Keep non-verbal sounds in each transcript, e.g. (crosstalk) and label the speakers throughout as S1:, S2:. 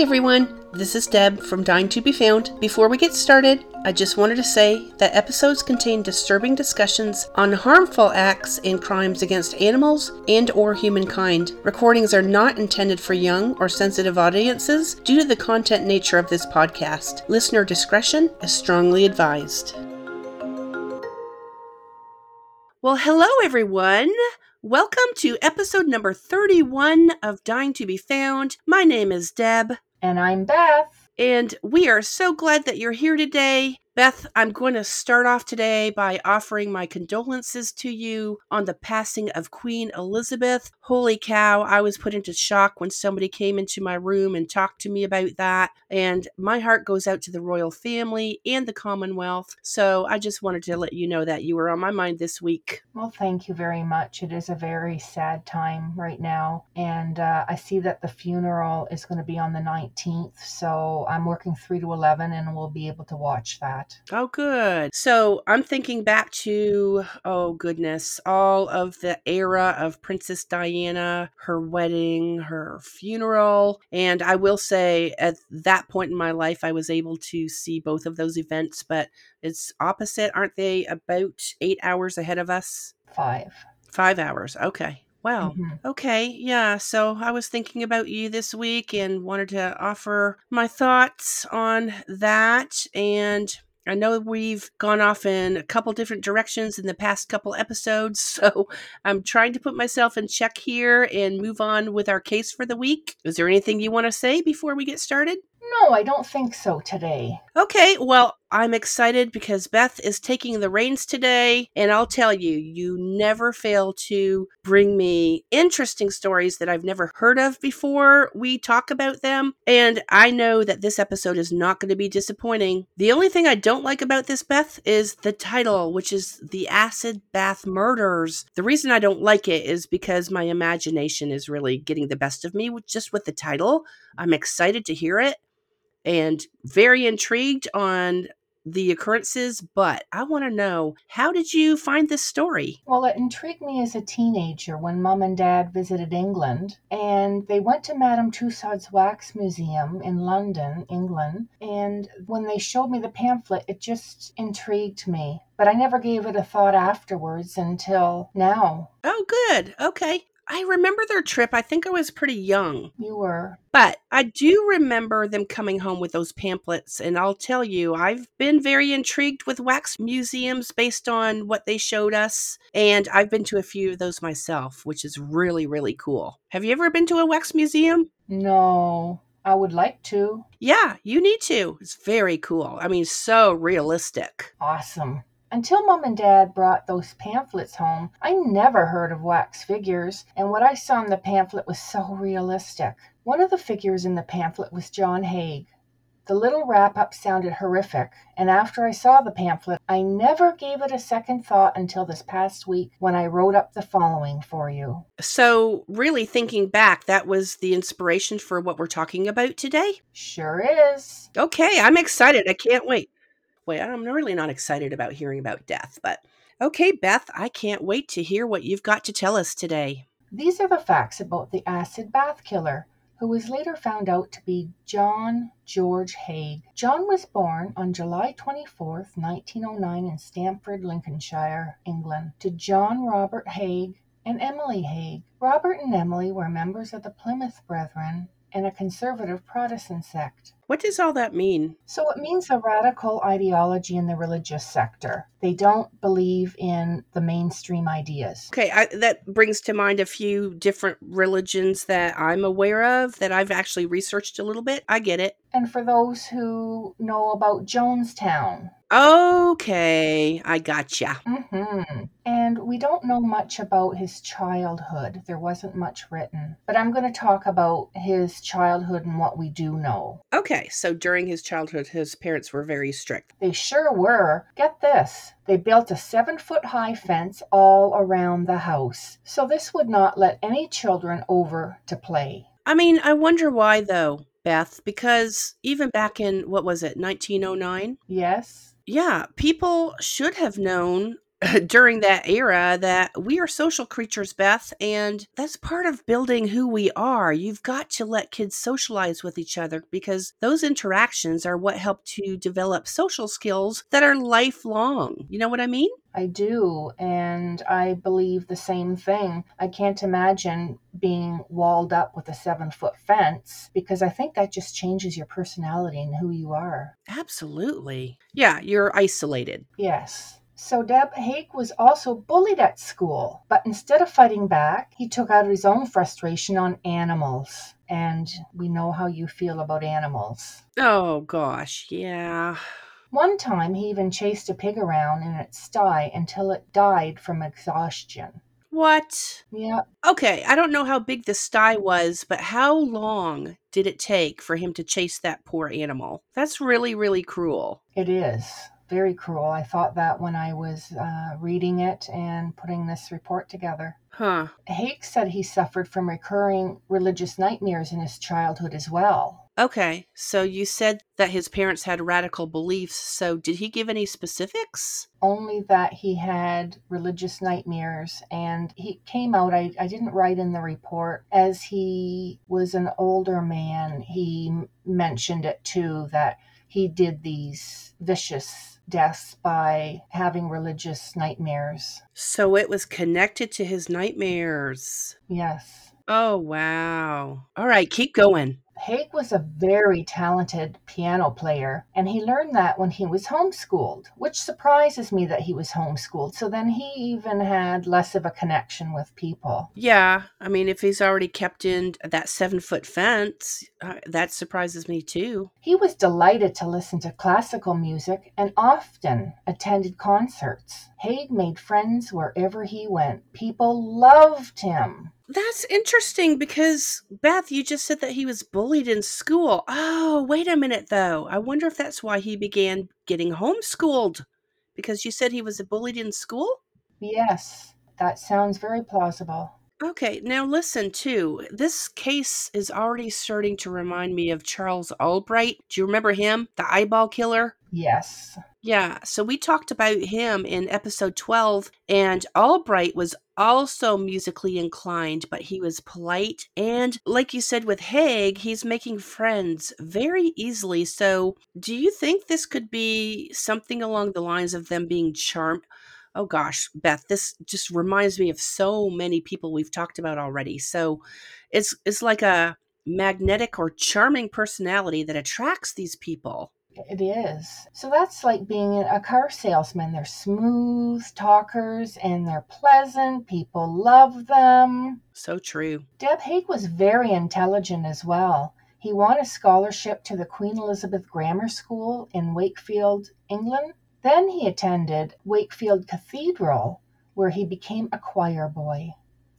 S1: Everyone. This is Deb from Dying to Be Found. Before we get started, I just wanted to say that episodes contain disturbing discussions on harmful acts and crimes against animals and or humankind. Recordings are not intended for young or sensitive audiences due to the content nature of this podcast. Listener discretion is strongly advised. Well, hello, everyone. Welcome to episode number 31 of Dying to Be Found. My name is Deb.
S2: And I'm Beth.
S1: And we are so glad that you're here today. Beth, I'm going to start off today by offering my condolences to you on the passing of Queen Elizabeth. Holy cow, I was put into shock when somebody came into my room and talked to me about that. And my heart goes out to the royal family and the Commonwealth. So I just wanted to let you know that you were on my mind this week.
S2: Well, thank you very much. It is a very sad time right now. And uh, I see that the funeral is going to be on the 19th. So I'm working 3 to 11 and we'll be able to watch that.
S1: Oh, good. So I'm thinking back to, oh goodness, all of the era of Princess Diana, her wedding, her funeral. And I will say at that point in my life, I was able to see both of those events, but it's opposite. Aren't they about eight hours ahead of us?
S2: Five.
S1: Five hours. Okay. Well, mm-hmm. okay, yeah. So I was thinking about you this week and wanted to offer my thoughts on that. And I know we've gone off in a couple different directions in the past couple episodes, (laughs) so I'm trying to put myself in check here and move on with our case for the week. Is there anything you want to say before we get started?
S2: No, I don't think so today.
S1: Okay, well, I'm excited because Beth is taking the reins today, and I'll tell you, you never fail to bring me interesting stories that I've never heard of before we talk about them. And I know that this episode is not going to be disappointing. The only thing I don't like about this, Beth, is the title, which is The Acid Bath Murders. The reason I don't like it is because my imagination is really getting the best of me just with the title. I'm excited to hear it and very intrigued on the occurrences, but I want to know how did you find this story?
S2: Well, it intrigued me as a teenager when mom and dad visited England and they went to Madame Tussaud's Wax Museum in London, England. And when they showed me the pamphlet, it just intrigued me. But I never gave it a thought afterwards until now.
S1: Oh, good. Okay. I remember their trip. I think I was pretty young.
S2: You were.
S1: But I do remember them coming home with those pamphlets. And I'll tell you, I've been very intrigued with wax museums based on what they showed us. And I've been to a few of those myself, which is really, really cool. Have you ever been to a wax museum?
S2: No. I would like to.
S1: Yeah, you need to. It's very cool. I mean, so realistic.
S2: Awesome. Until mom and dad brought those pamphlets home, I never heard of wax figures, and what I saw in the pamphlet was so realistic. One of the figures in the pamphlet was John Haigh. The little wrap up sounded horrific, and after I saw the pamphlet, I never gave it a second thought until this past week when I wrote up the following for you.
S1: So, really thinking back, that was the inspiration for what we're talking about today?
S2: Sure is.
S1: Okay, I'm excited. I can't wait. Wait, I'm really not excited about hearing about death, but okay, Beth, I can't wait to hear what you've got to tell us today.
S2: These are the facts about the acid bath killer, who was later found out to be John George Haigh. John was born on July 24, 1909, in Stamford, Lincolnshire, England, to John Robert Haigh and Emily Haigh. Robert and Emily were members of the Plymouth Brethren and a conservative Protestant sect.
S1: What does all that mean?
S2: So it means a radical ideology in the religious sector. They don't believe in the mainstream ideas.
S1: Okay, I, that brings to mind a few different religions that I'm aware of that I've actually researched a little bit. I get it.
S2: And for those who know about Jonestown,
S1: Okay, I gotcha.
S2: Mm-hmm. And we don't know much about his childhood. There wasn't much written. But I'm going to talk about his childhood and what we do know.
S1: Okay, so during his childhood, his parents were very strict.
S2: They sure were. Get this they built a seven foot high fence all around the house. So this would not let any children over to play.
S1: I mean, I wonder why though. Beth, because even back in what was it, 1909?
S2: Yes
S1: yeah, people should have known (laughs) during that era that we are social creatures, Beth, and that's part of building who we are. You've got to let kids socialize with each other because those interactions are what help to develop social skills that are lifelong. You know what I mean?
S2: I do, and I believe the same thing. I can't imagine being walled up with a seven foot fence because I think that just changes your personality and who you are.
S1: Absolutely. Yeah, you're isolated.
S2: Yes. So Deb Haigh was also bullied at school, but instead of fighting back, he took out his own frustration on animals. And we know how you feel about animals.
S1: Oh, gosh, yeah.
S2: One time he even chased a pig around in its sty until it died from exhaustion.
S1: What?
S2: Yeah,
S1: Okay, I don't know how big the sty was, but how long did it take for him to chase that poor animal? That's really, really cruel.
S2: it is. Very cruel. I thought that when I was uh, reading it and putting this report together.
S1: Huh.
S2: Haigh said he suffered from recurring religious nightmares in his childhood as well.
S1: Okay, so you said that his parents had radical beliefs, so did he give any specifics?
S2: only that he had religious nightmares and he came out I, I didn't write in the report as he was an older man he mentioned it too that he did these vicious deaths by having religious nightmares
S1: So it was connected to his nightmares.
S2: yes
S1: Oh, wow. All right, keep going.
S2: Haigh was a very talented piano player, and he learned that when he was homeschooled, which surprises me that he was homeschooled. So then he even had less of a connection with people.
S1: Yeah, I mean, if he's already kept in that seven foot fence, uh, that surprises me too.
S2: He was delighted to listen to classical music and often attended concerts. Haigh made friends wherever he went. People loved him.
S1: That's interesting because, Beth, you just said that he was bullied in school. Oh, wait a minute, though. I wonder if that's why he began getting homeschooled. Because you said he was bullied in school?
S2: Yes, that sounds very plausible.
S1: Okay, now listen too. This case is already starting to remind me of Charles Albright. Do you remember him? The eyeball killer?
S2: Yes.
S1: Yeah, so we talked about him in episode 12, and Albright was also musically inclined, but he was polite. And like you said with Haigh, he's making friends very easily. So, do you think this could be something along the lines of them being charmed? Oh gosh, Beth, this just reminds me of so many people we've talked about already. So, it's it's like a magnetic or charming personality that attracts these people.
S2: It is. So that's like being a car salesman. They're smooth talkers and they're pleasant. People love them.
S1: So true.
S2: Deb Haigh was very intelligent as well. He won a scholarship to the Queen Elizabeth Grammar School in Wakefield, England. Then he attended Wakefield Cathedral, where he became a choir boy.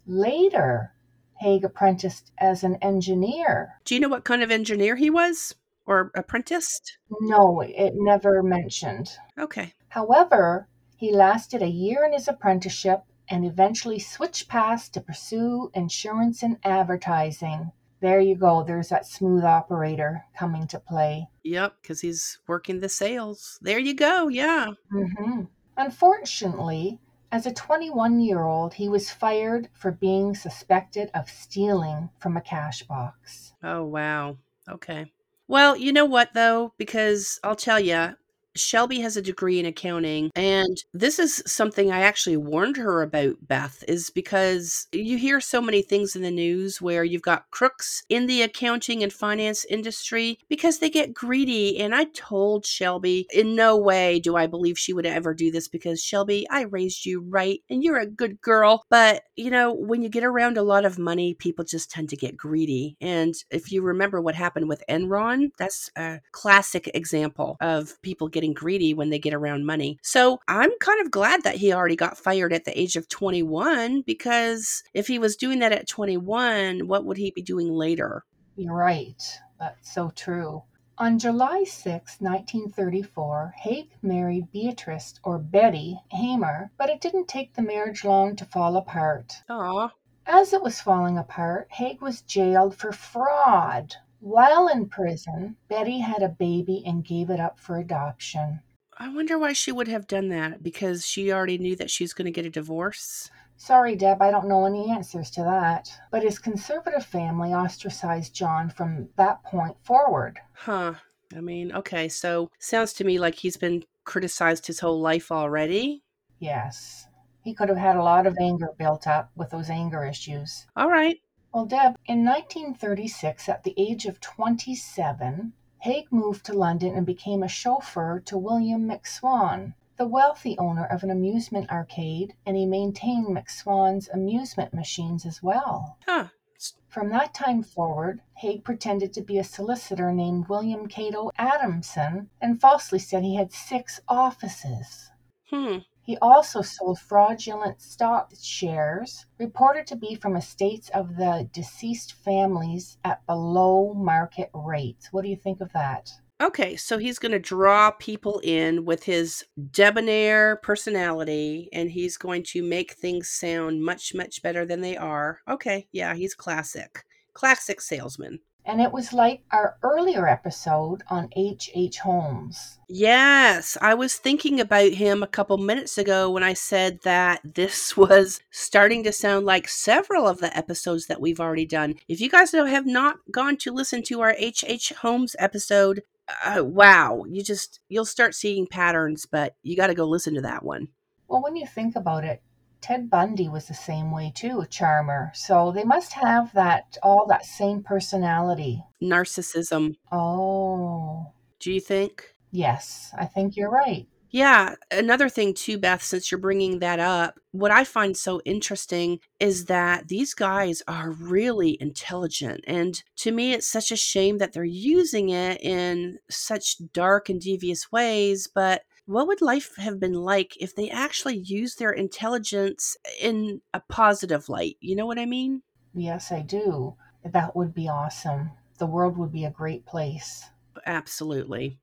S2: Later, Haigh apprenticed as an engineer.
S1: Do you know what kind of engineer he was? Or apprenticed?
S2: No, it never mentioned.
S1: Okay.
S2: However, he lasted a year in his apprenticeship and eventually switched paths to pursue insurance and advertising. There you go, there's that smooth operator coming to play.
S1: Yep, because he's working the sales. There you go. Yeah.
S2: Mm-hmm. Unfortunately, as a 21 year old, he was fired for being suspected of stealing from a cash box.
S1: Oh, wow. Okay. Well, you know what, though? Because I'll tell you, Shelby has a degree in accounting, and this is something I actually warned her about, Beth, is because you hear so many things in the news where you've got crooks in the accounting and finance industry because they get greedy. And I told Shelby, in no way do I believe she would ever do this because Shelby, I raised you right and you're a good girl. But, you know, when you get around a lot of money, people just tend to get greedy. And if you remember what happened with Enron, that's a classic example of people getting greedy when they get around money. So I'm kind of glad that he already got fired at the age of 21 because if he was doing that at 21, what would he be doing later?
S2: You're right. That's so true. On July 6, 1934, Haigh married Beatrice, or Betty, Hamer, but it didn't take the marriage long to fall apart.
S1: Aw,
S2: As it was falling apart, Haigh was jailed for fraud. While in prison, Betty had a baby and gave it up for adoption.
S1: I wonder why she would have done that because she already knew that she was going to get a divorce.
S2: Sorry, Deb, I don't know any answers to that. But his conservative family ostracized John from that point forward.
S1: Huh. I mean, okay, so sounds to me like he's been criticized his whole life already.
S2: Yes. He could have had a lot of anger built up with those anger issues.
S1: All right.
S2: Well, Deb, in 1936, at the age of 27, Haigh moved to London and became a chauffeur to William McSwan, the wealthy owner of an amusement arcade, and he maintained McSwan's amusement machines as well.
S1: Huh.
S2: From that time forward, Haigh pretended to be a solicitor named William Cato Adamson and falsely said he had six offices.
S1: Hmm.
S2: He also sold fraudulent stock shares, reported to be from estates of the deceased families at below market rates. What do you think of that?
S1: Okay, so he's going to draw people in with his debonair personality and he's going to make things sound much, much better than they are. Okay, yeah, he's classic. Classic salesman.
S2: And it was like our earlier episode on H.H. H. Holmes.
S1: Yes, I was thinking about him a couple minutes ago when I said that this (laughs) was starting to sound like several of the episodes that we've already done. If you guys have not gone to listen to our H.H. H. Holmes episode, uh, wow, you just you'll start seeing patterns, but you got to go listen to that one.
S2: Well, when you think about it, Ted Bundy was the same way too, a charmer. So they must have that all that same personality.
S1: Narcissism.
S2: Oh.
S1: Do you think?
S2: Yes, I think you're right.
S1: Yeah, another thing too, Beth, since you're bringing that up, what I find so interesting is that these guys are really intelligent. And to me, it's such a shame that they're using it in such dark and devious ways. But what would life have been like if they actually used their intelligence eh, in a positive light? You know what I mean?
S2: Yes, I do. That would be awesome. The world would be a great place.
S1: Absolutely.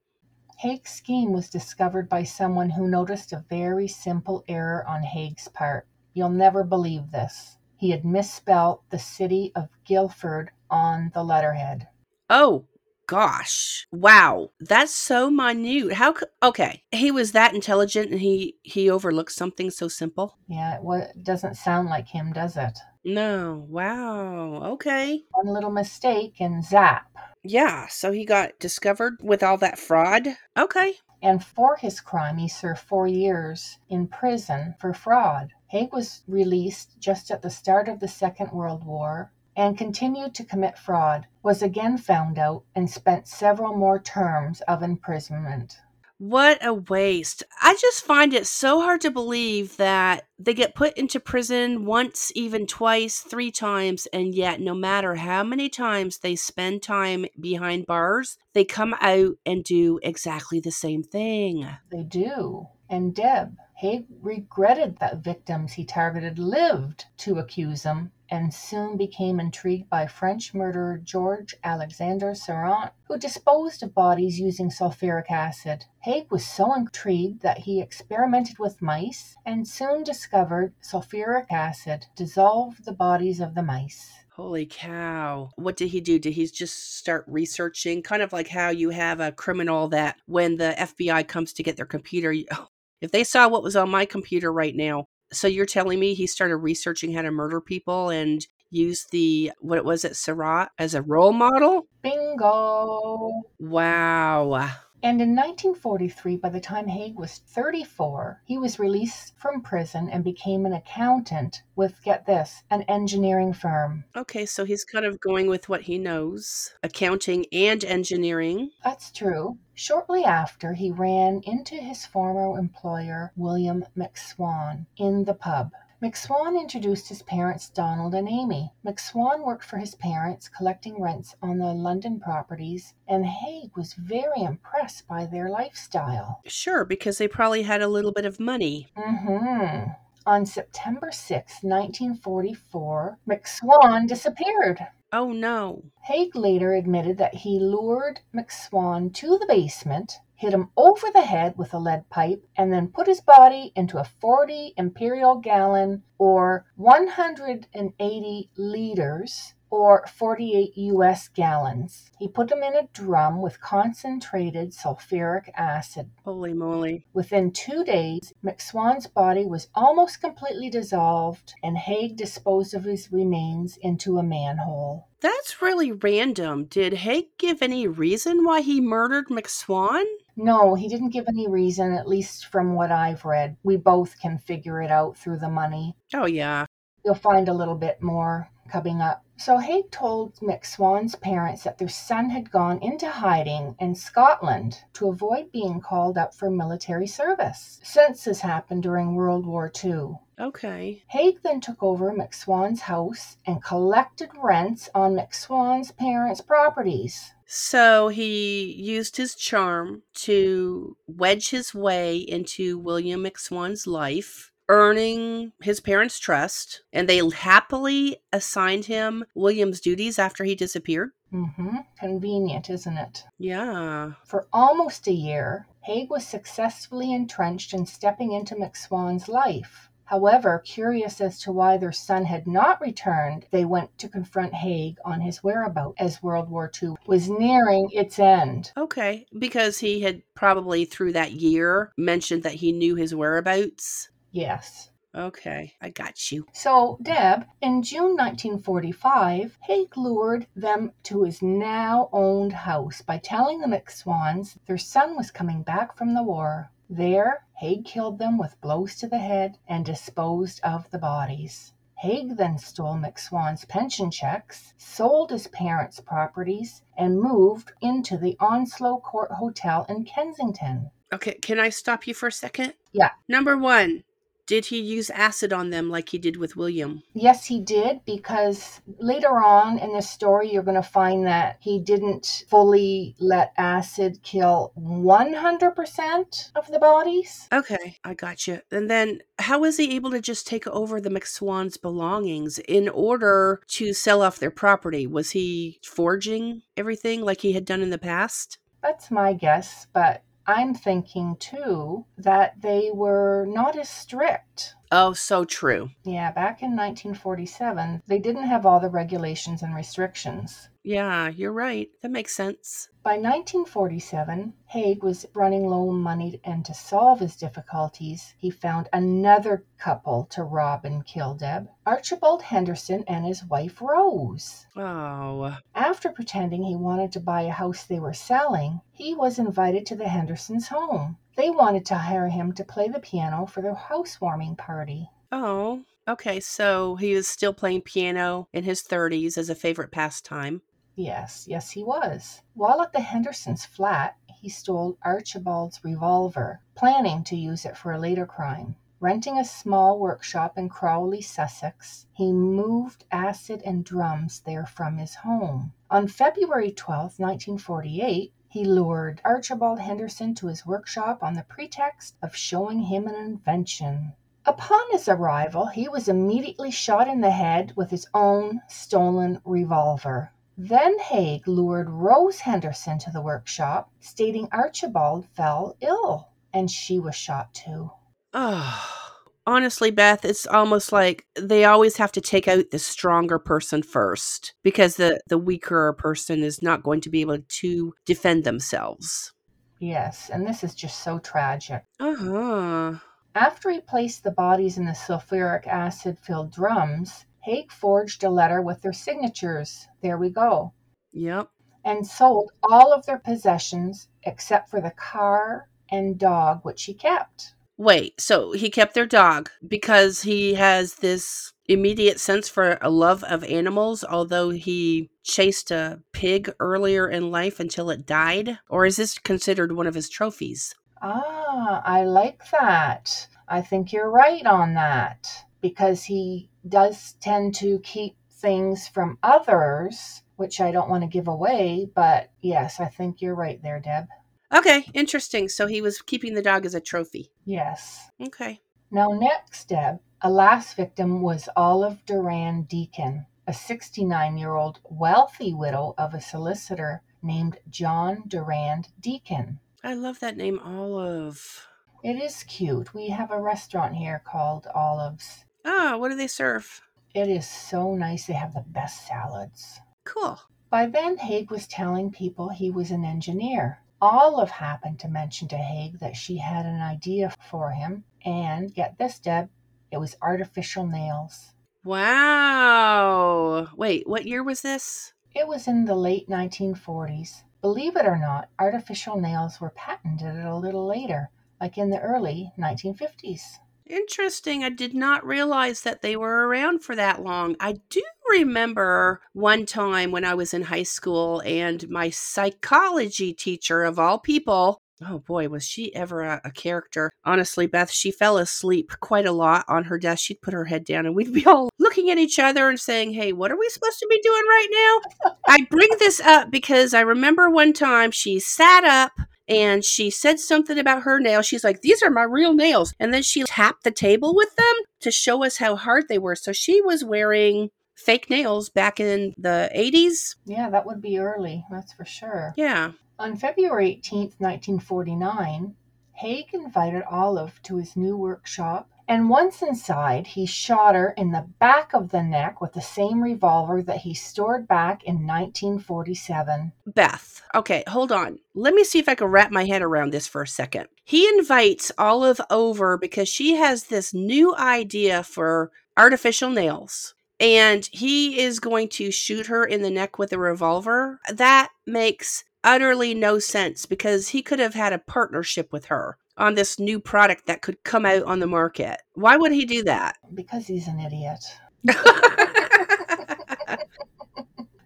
S2: Haigh's scheme was discovered by someone who noticed a very simple error on Haigh's part. You'll never believe this. He had misspelled the city of Guildford on the letterhead.
S1: Oh, gosh. Wow. That's so minute. How could Okay, he was that intelligent and he he overlooked something so simple?
S2: Yeah, it wa- doesn't sound like him, does it?
S1: No. Wow. Okay.
S2: One little mistake and zap.
S1: Yeah, so he got discovered with all that fraud. Okay.
S2: And for his crime, he served four years in prison for fraud. Haigh was released just at the start of the Second World War and continued to commit fraud, was again found out, and spent several more terms of imprisonment.
S1: What a waste. I just find it so hard to believe that they get put into prison once, even twice, three times, and yet no matter how many times they spend time behind bars, they come out and do exactly the same thing.
S2: They do. And Deb, Haigh regretted that victims he targeted lived to accuse him and soon became intrigued by French murderer George Alexander Sarret, who disposed of bodies using sulfuric acid. Haigh was so intrigued that he experimented with mice and soon discovered sulfuric acid dissolved the bodies of the mice.
S1: Holy cow. What did he do? Did he just start researching? Kind of like how you have a criminal that when the FBI comes to get their computer, (laughs) if they saw what was on my computer right now, so you're telling me he started researching how to murder people and use the what it was it, Sarret as a role model?
S2: Bingo!
S1: Wow.
S2: And in 1943, by the time Haigh was 34, he was released from prison and became an accountant with, get this, an engineering firm.
S1: Okay, so he's kind of going with what he knows accounting and engineering.
S2: That's true. Shortly after, he ran into his former employer, William McSwan, in the pub. McSwan introduced his parents, Donald and Amy. McSwan worked for his parents, collecting rents on the London properties, and Haigh was very impressed by their lifestyle.
S1: Sure, because they probably had a little bit of money.
S2: Mm-hmm. On September 6, 1944, McSwan disappeared.
S1: Oh no.
S2: Haigh later admitted that he lured McSwan to the basement, hit him over the head with a lead pipe, and then put his body into a 40 imperial gallon or 180 liters or 48 US gallons. He put them in a drum with concentrated sulfuric acid.
S1: Holy moly.
S2: Within two days, McSwan's body was almost completely dissolved, and Haigh disposed of his remains into a manhole.
S1: That's really random. Did Haigh give any reason why he murdered McSwan?
S2: No, he didn't give any reason, at least from what I've read. We both can figure it out through the money.
S1: Oh, yeah.
S2: You'll find a little bit more coming up. So Haigh told McSwan's parents that their son had gone into hiding in Scotland to avoid being called up for military service, since this happened during World War II.
S1: Okay.
S2: Haigh then took over McSwan's house and collected rents on McSwan's parents' properties.
S1: So he used his charm to wedge his way into William McSwan's life, earning his parents' trust, and they happily assigned him William's duties after he disappeared.
S2: Mm-hmm. Convenient, isn't it?
S1: Yeah.
S2: For almost a year, Haigh was successfully entrenched in stepping into McSwan's life. However, curious as to why their son had not returned, they went to confront Haigh on his whereabouts as World War II was nearing its end.
S1: Okay. Because he had probably through that year mentioned that he knew his whereabouts.
S2: Yes.
S1: Okay. I got you.
S2: So, Deb, in June 1945, Haigh lured them to his now owned house by telling the McSwans their son was coming back from the war. There, Haigh killed them with blows to the head and disposed of the bodies. Haigh then stole McSwan's pension checks, sold his parents' properties, and moved into the Onslow Court Hotel in Kensington.
S1: Okay. Can I stop you for a second?
S2: Yeah.
S1: Number one, did he use acid on them like he did with William?
S2: Yes, he did, because later on in the story, you're going to find that he didn't fully let acid kill 100% of the bodies.
S1: Okay, I got you. And then how was he able to just take over the McSwan's belongings in order to sell off their property? Was he forging everything like he had done in the past?
S2: That's my guess, but I'm thinking too that they were not as strict.
S1: Oh, so true.
S2: Yeah, back in 1947, they didn't have all the regulations and restrictions.
S1: Yeah, you're right. That makes sense.
S2: By 1947, Haigh was running low on money, and to solve his difficulties, he found another couple to rob and kill Deb Archibald Henderson and his wife Rose.
S1: Oh,
S2: After pretending he wanted to buy a house they were selling, he was invited to the Hendersons' home. They wanted to hire him to play the piano for their housewarming party.
S1: oh. Okay, so he was still playing piano in his 30s as a favorite pastime.
S2: Yes, yes, he was. While at the Hendersons' flat, he stole Archibald's revolver, planning to use it for a later crime. Renting a small workshop in Crawley, Sussex, he moved acid and drums there from his home. On February 12, 1948, he lured Archibald Henderson to his workshop on the pretext of showing him an invention. Upon his arrival, he was immediately shot in the head with his own stolen revolver. Then Haigh lured Rose Henderson to the workshop, stating Archibald fell ill, and she was shot too.
S1: Oh, (sighs) honestly, Beth, it's almost like they always have to take out the stronger person first because the, the weaker person is not going to be able to defend themselves.
S2: Yes, and this is just so tragic.
S1: Uh huh.
S2: After he placed the bodies in the sulfuric acid filled drums, Haigh forged a letter with their signatures. There we go.
S1: Yep.
S2: And sold all of their possessions except for the car and dog, which he kept.
S1: Wait, so he kept their dog because he has this immediate sense for a love of animals, although he chased a pig earlier in life until it died? Or is this considered one of his trophies?
S2: Ah, I like that. I think you're right on that because he does tend to keep things from others, which I don't want to give away. But yes, I think you're right there, Deb.
S1: Okay, interesting. So he was keeping the dog as a trophy.
S2: Yes.
S1: Okay.
S2: Now, next, Deb, a last victim was Olive Durand Deacon, a 69 year old wealthy widow of a solicitor named John Durand Deacon.
S1: I love that name, Olive.
S2: It is cute. We have a restaurant here called Olives.
S1: Ah, what do they serve?
S2: It is so nice. They have the best salads.
S1: Cool.
S2: By then, Haigh was telling people he was an engineer. Olive happened to mention to Haigh that she had an idea for him, and get this, Deb, it was artificial nails.
S1: Wow. Wait, what year was this?
S2: It was in the late 1940s. Believe it or not, artificial nails were patented a little later, like in the early 1950s.
S1: Interesting. I did not realize that they were around for that long. I do remember one time when I was in high school and my psychology teacher, of all people, oh boy, was she ever a, a, character. Honestly, Beth, she fell asleep quite a lot on her desk. She'd put her head down and we'd be all (laughs) looking at each other and saying, Hey, what are we supposed to be doing right now? I bring this up because I remember one time she sat up and she said something about her nails. She's like, These are my real nails. And then she tapped the table with them to show us how hard they were. So she was wearing fake nails back in the 80s.
S2: Yeah, that would be early, that's for sure.
S1: Yeah.
S2: On February 18th, 1949, Haigh invited Olive to his new workshop and once inside, he shot her in the back of the neck with the same revolver that he stored back in 1947.
S1: Beth, okay, hold on. Let me see if I can wrap my head around this for a second. He invites Olive over because she has this new idea for artificial nails and he is going to shoot her in the neck with a revolver. That makes utterly no sense because he could have had a partnership with her on this new product that could come out on the market. Why would he do that?
S2: Because he's an idiot. (laughs)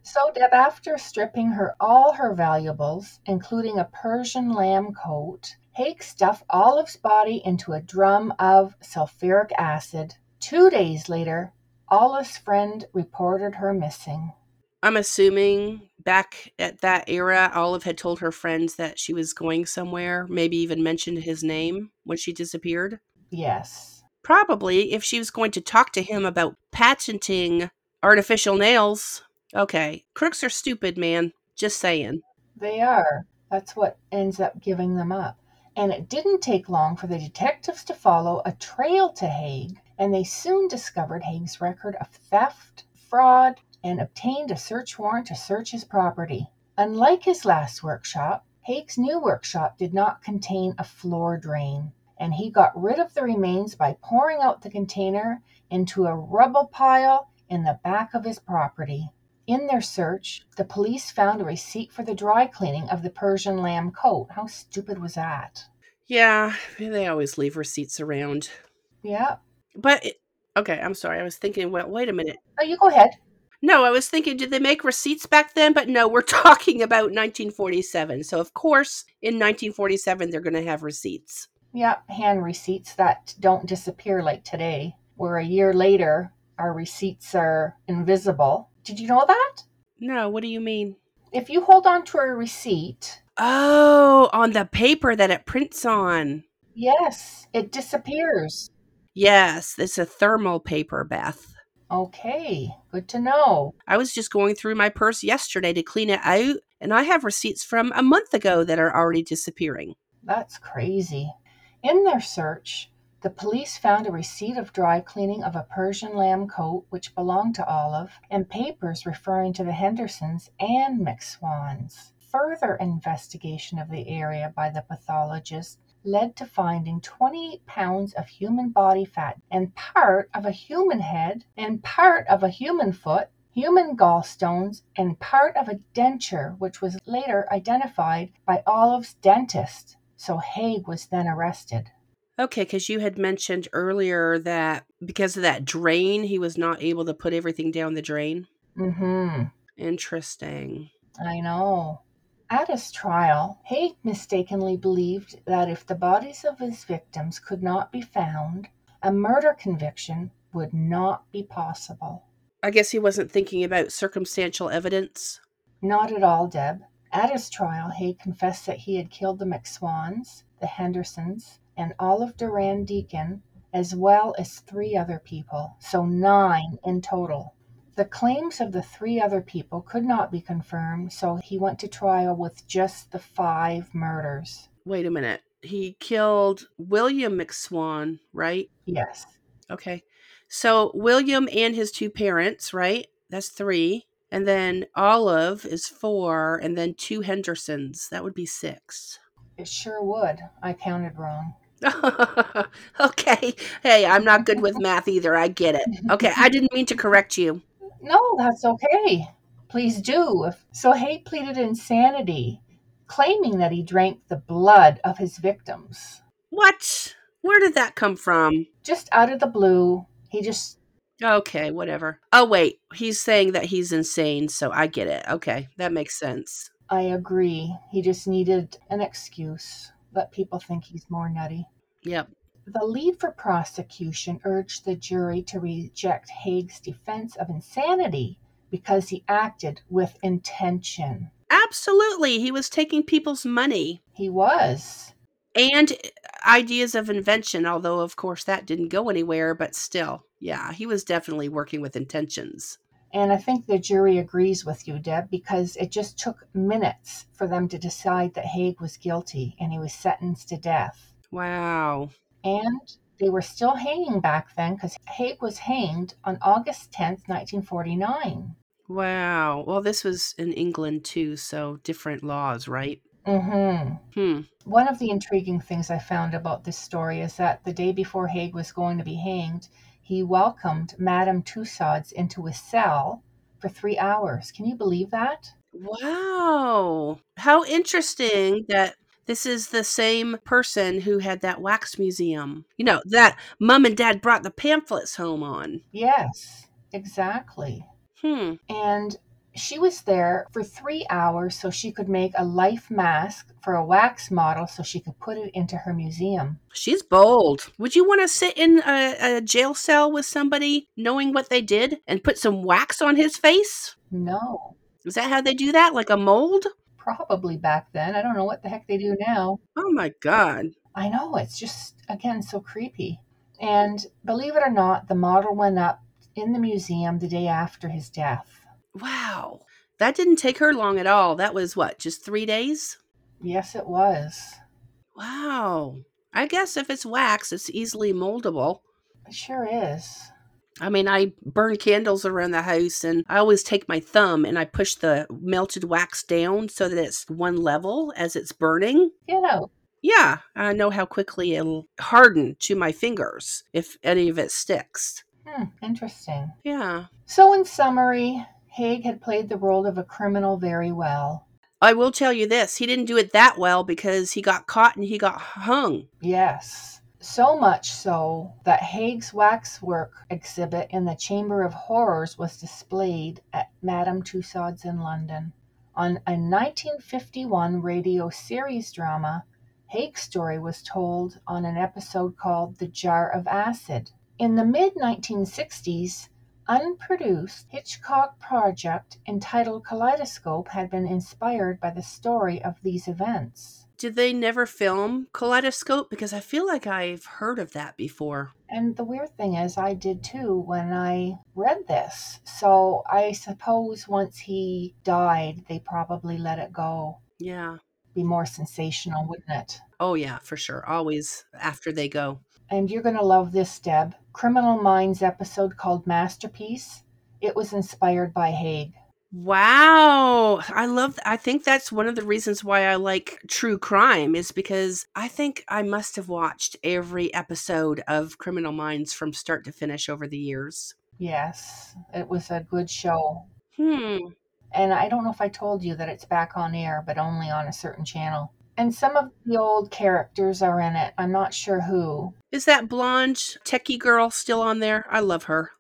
S2: so Deb, after stripping her all her valuables, including a Persian lamb coat, Haigh stuffed Olive's body into a drum of sulfuric acid. Two days later, Olive's friend reported her missing.
S1: I'm assuming back at that era, Olive had told her friends that she was going somewhere, maybe even mentioned his name when she disappeared.
S2: Yes.
S1: Probably if she was going to talk to him about patenting artificial nails. Okay, crooks are stupid, man. Just saying.
S2: They are. That's what ends up giving them up. And it didn't take long for the detectives to follow a trail to Haigh, and they soon discovered Haigh's record of theft, fraud, and obtained a search warrant to search his property. Unlike his last workshop, Haigh's new workshop did not contain a floor drain, and he got rid of the remains by pouring out the container into a rubble pile in the back of his property. In their search, the police found a receipt for the dry cleaning of the Persian lamb coat. How stupid was that?
S1: Yeah, they always leave receipts around.
S2: Yeah.
S1: But, it, okay, I'm sorry. I was thinking, well, wait a minute.
S2: Oh, you go ahead.
S1: No, I was thinking, did they make receipts back then? But no, we're (laughs) talking about 1947. So, of course, in 1947, they're going to have receipts.
S2: Yeah, hand receipts that don't disappear like today, where a year later, our receipts are invisible. Did you know that?
S1: No, what do you mean?
S2: If you hold on to a receipt.
S1: Oh, on the paper that it prints on.
S2: Yes, it disappears.
S1: Yes, it's a thermal paper, Beth.
S2: Okay, good to know.
S1: I was just going through my purse yesterday to clean it out, and I have receipts from a month ago that are already disappearing.
S2: That's crazy. In their search, the police found a receipt of dry cleaning of a Persian lamb coat which belonged to Olive, and papers referring to the Hendersons and McSwans. Further investigation of the area by the pathologist led to finding 28 pounds of human body fat and part of a human head and part of a human foot, human gallstones, and part of a denture, which was later identified by Olive's dentist. So Haigh was then arrested.
S1: Okay, because you had mentioned earlier that because of that drain, he was not able to put everything down the drain.
S2: Mm hmm.
S1: Interesting.
S2: I know. At his trial, Haigh mistakenly believed that if the bodies of his victims could not be found, a murder conviction would not be possible.
S1: I guess he wasn't thinking about circumstantial evidence.
S2: Not at all, Deb. At his trial, Haigh confessed that he had killed the McSwans, the Hendersons, and Olive Durand Deacon, as well as three other people, so nine in total. The claims of the three other people could not be confirmed, so he went to trial with just the five murders.
S1: Wait a minute. He killed William McSwan, right?
S2: Yes.
S1: Okay. So William and his two parents, right? That's three. And then Olive is four, and then two Hendersons. That would be six.
S2: It sure would. I counted wrong. (laughs)
S1: okay. Hey, I'm not good with math either. I get it. Okay, I didn't mean to correct you.
S2: No, that's okay. Please do. So Haigh pleaded insanity, claiming that he drank the blood of his victims.
S1: What? Where did that come from?
S2: Just out of the blue, he just.
S1: Okay, whatever. Oh, wait. He's saying that he's insane, so I get it. Okay, that makes sense.
S2: I agree. He just needed an excuse. Let people think he's more nutty.
S1: Yep.
S2: The lead for prosecution urged the jury to reject Haigh's defense of insanity because he acted with intention.
S1: Absolutely. He was taking people's money.
S2: He was.
S1: And ideas of invention, although, of course, that didn't go anywhere, but still, yeah, he was definitely working with intentions.
S2: And I think the jury agrees with you, Deb, because it just took minutes for them to decide that Haigh was guilty and he was sentenced to death.
S1: Wow.
S2: And they were still hanging back then because Haigh was hanged on August 10th, 1949.
S1: Wow. Well, this was in England too, so different laws, right?
S2: Mm-hmm.
S1: Hmm.
S2: One of the intriguing things I found about this story is that the day before Haigh was going to be hanged, he welcomed Madame Tussauds into his cell for three hours. Can you believe that?
S1: Wow. How interesting that this is the same person who had that wax museum. You know, that mom and dad brought the pamphlets home on.
S2: Yes, exactly.
S1: Hmm.
S2: And she was there for three hours so she could make a life mask for a wax model so she could put it into her museum.
S1: She's bold. Would you want to sit in a, a jail cell with somebody knowing what they did and put some wax on his face?
S2: No,
S1: Is that how they do that? Like a mold?
S2: Probably back then. I don't know what the heck they do now.
S1: Oh my God.
S2: I know, it's just, again, so creepy. And believe it or not, the model went up in the museum the day after his death.
S1: Wow. That didn't take her long at all. That was what, just three days?
S2: Yes, it was.
S1: Wow. I guess if it's wax, it's easily moldable.
S2: It sure is.
S1: I mean, I burn candles around the house and I always take my thumb and I push the melted wax down so that it's one level as it's burning.
S2: You know,
S1: Yeah, I know how quickly it'll harden to my fingers if any of it sticks.
S2: hmm, interesting.
S1: Yeah.
S2: So, in summary, Haigh had played the role of a criminal very well.
S1: I will tell you this he didn't do it that well because he got caught and he got hung.
S2: Yes. So much so that Haigh's waxwork exhibit in the Chamber of Horrors was displayed at Madame Tussauds in London. On a 1951 radio series drama, Haigh's story was told on an episode called The Jar of Acid. In the mid 1960s, unproduced Hitchcock project entitled Kaleidoscope had been inspired by the story of these events.
S1: Did they never film Kaleidoscope? Because I feel like I've heard of that before.
S2: And the weird thing is, I did too when I read this. So I suppose once he died, they probably let it go.
S1: Yeah.
S2: Be more sensational, wouldn't it?
S1: Oh, yeah, for sure. Always after they go.
S2: And you're going to love this, Deb. Criminal Minds episode called Masterpiece. It was inspired by Haigh.
S1: Wow. I love I think that's one of the reasons why I like true crime is because I think I must have watched every episode of Criminal Minds from start to finish over the years.
S2: Yes, it was a good show.
S1: Hmm.
S2: And I don't know if I told you that it's back on air, but only on a certain channel. And some of the old characters are in it. I'm not sure who.
S1: Is that blonde techie girl still on there? I love her.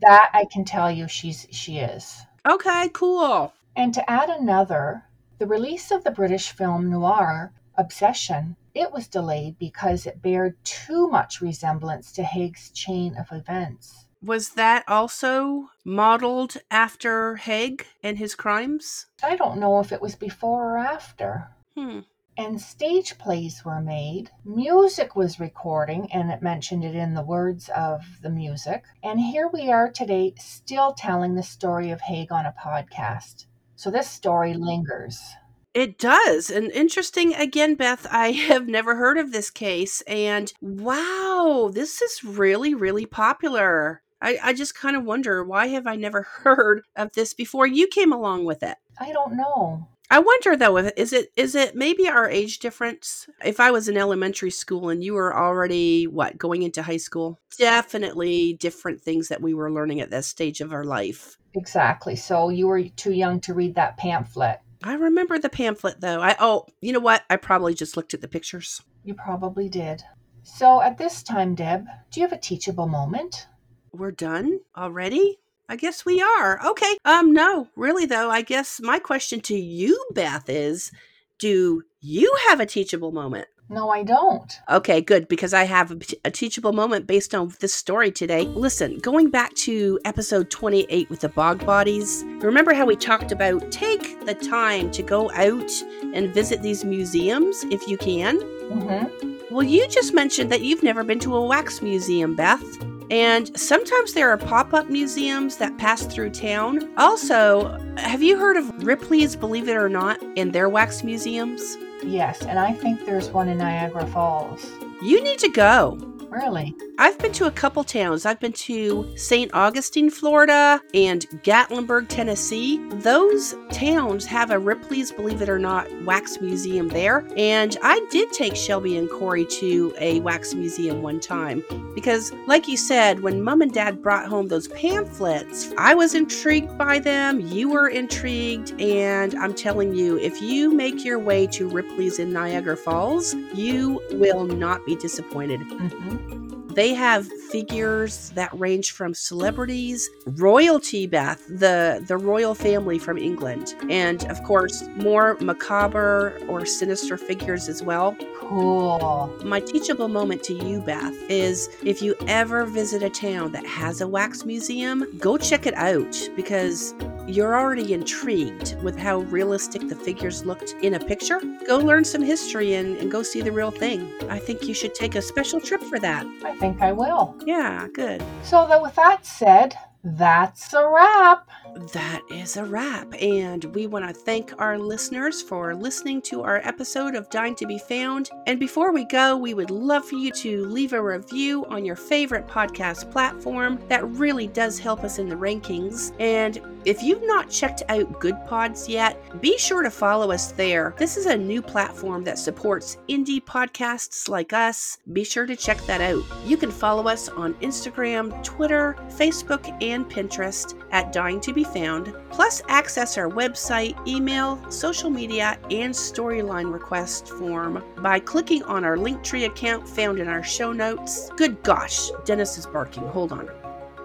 S2: That I can tell you she's she is.
S1: Okay, cool.
S2: And to add another, the release of the British film noir Obsession, it was delayed because it bared too much resemblance to Haigh's chain of events.
S1: Was that also modeled after Haigh and his crimes?
S2: I don't know if it was before or after.
S1: Hmm.
S2: And stage plays were made. Music was recording, and it mentioned it in the words of the music. And here we are today, still telling the story of Haigh on a podcast. So this story lingers.
S1: It does. And interesting again, Beth, I (laughs) have never heard of this case. And wow, this is really, really popular. I, I just kind of wonder why have I never (laughs) heard of this before you came along with it?
S2: I don't know.
S1: I wonder though, if is it is it maybe our age difference? If I was in elementary school and you were already what going into high school, definitely different things that we were learning at that stage of our life.
S2: Exactly. So you were too young to read that pamphlet.
S1: I remember the pamphlet though. I oh, you know what? I probably just looked at the pictures.
S2: You probably did. So at this time, Deb, do you have a teachable moment?
S1: We're done already? I guess we are. Okay. Um no, really though, I guess my question to you Beth is do you have a teachable moment?
S2: No, I don't.
S1: Okay, good, because I have a, a, teachable moment based on this story today. Listen, going back to episode 28 with the bog bodies, remember how we talked about take the time to go out and visit these museums if you can?
S2: Mm-hmm.
S1: Well, you just mentioned that you've never been to a wax museum, Beth. And sometimes there are pop up museums that pass through town. Also, have you heard of Ripley's Believe It or Not in their wax museums?
S2: Yes, and I think there's one in Niagara Falls.
S1: You need to go.
S2: Really?
S1: I've been to a couple towns. I've been to St. Augustine, Florida, and Gatlinburg, Tennessee. Those towns have a Ripley's Believe It or Not wax museum there. And I did take Shelby and Corey to a wax museum one time because, like you said, when mom and dad brought home those pamphlets, I was intrigued by them. You were intrigued. And I'm telling you, if you make your way to Ripley's in Niagara Falls, you will not be disappointed.
S2: Mm-hmm.
S1: They have figures that range from celebrities, royalty, Beth, the, the royal family from England, and of course, more macabre or sinister figures as well.
S2: Cool.
S1: My teachable moment to you, Beth, is if you ever visit a town that has a wax museum, go check it out because you're already intrigued with how realistic the figures looked in a picture. Go learn some history and, and go see the real thing. I think you should take a special trip for that.
S2: I think I will.
S1: Yeah, good.
S2: So, that with that said, that's a wrap.
S1: That is a wrap. And we want to thank our listeners for listening to our episode of Dying to Be Found. And before we go, we would love for you to leave a review on your favorite podcast platform. That really does help us in the rankings. And if you've not checked out Good Pods yet, be sure to follow us there. This is a new platform that supports indie podcasts like us. Be sure to check that out. You can follow us on Instagram, Twitter, Facebook, and Pinterest at Dying to Be Found, plus access our website, email, social media, and storyline request form by clicking on our Linktree account found in our show notes. Good gosh, Dennis is barking. Hold on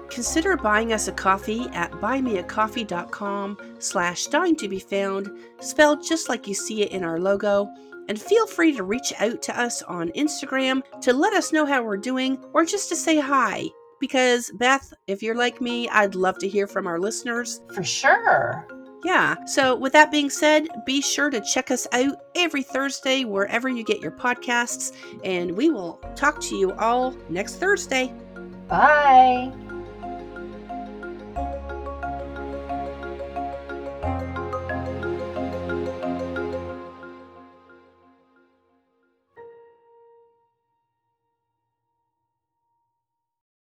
S1: consider buying us a coffee at buymeacoffee.com slash dying to be found spelled just like you see it in our logo and feel free to reach out to us on instagram to let us know how we're doing or just to say hi because beth if you're like me i'd love to hear from our listeners
S2: For sure.
S1: yeah so with that being said be sure to check us out every thursday wherever you get your podcasts and we will talk to you all next thursday
S2: Bye.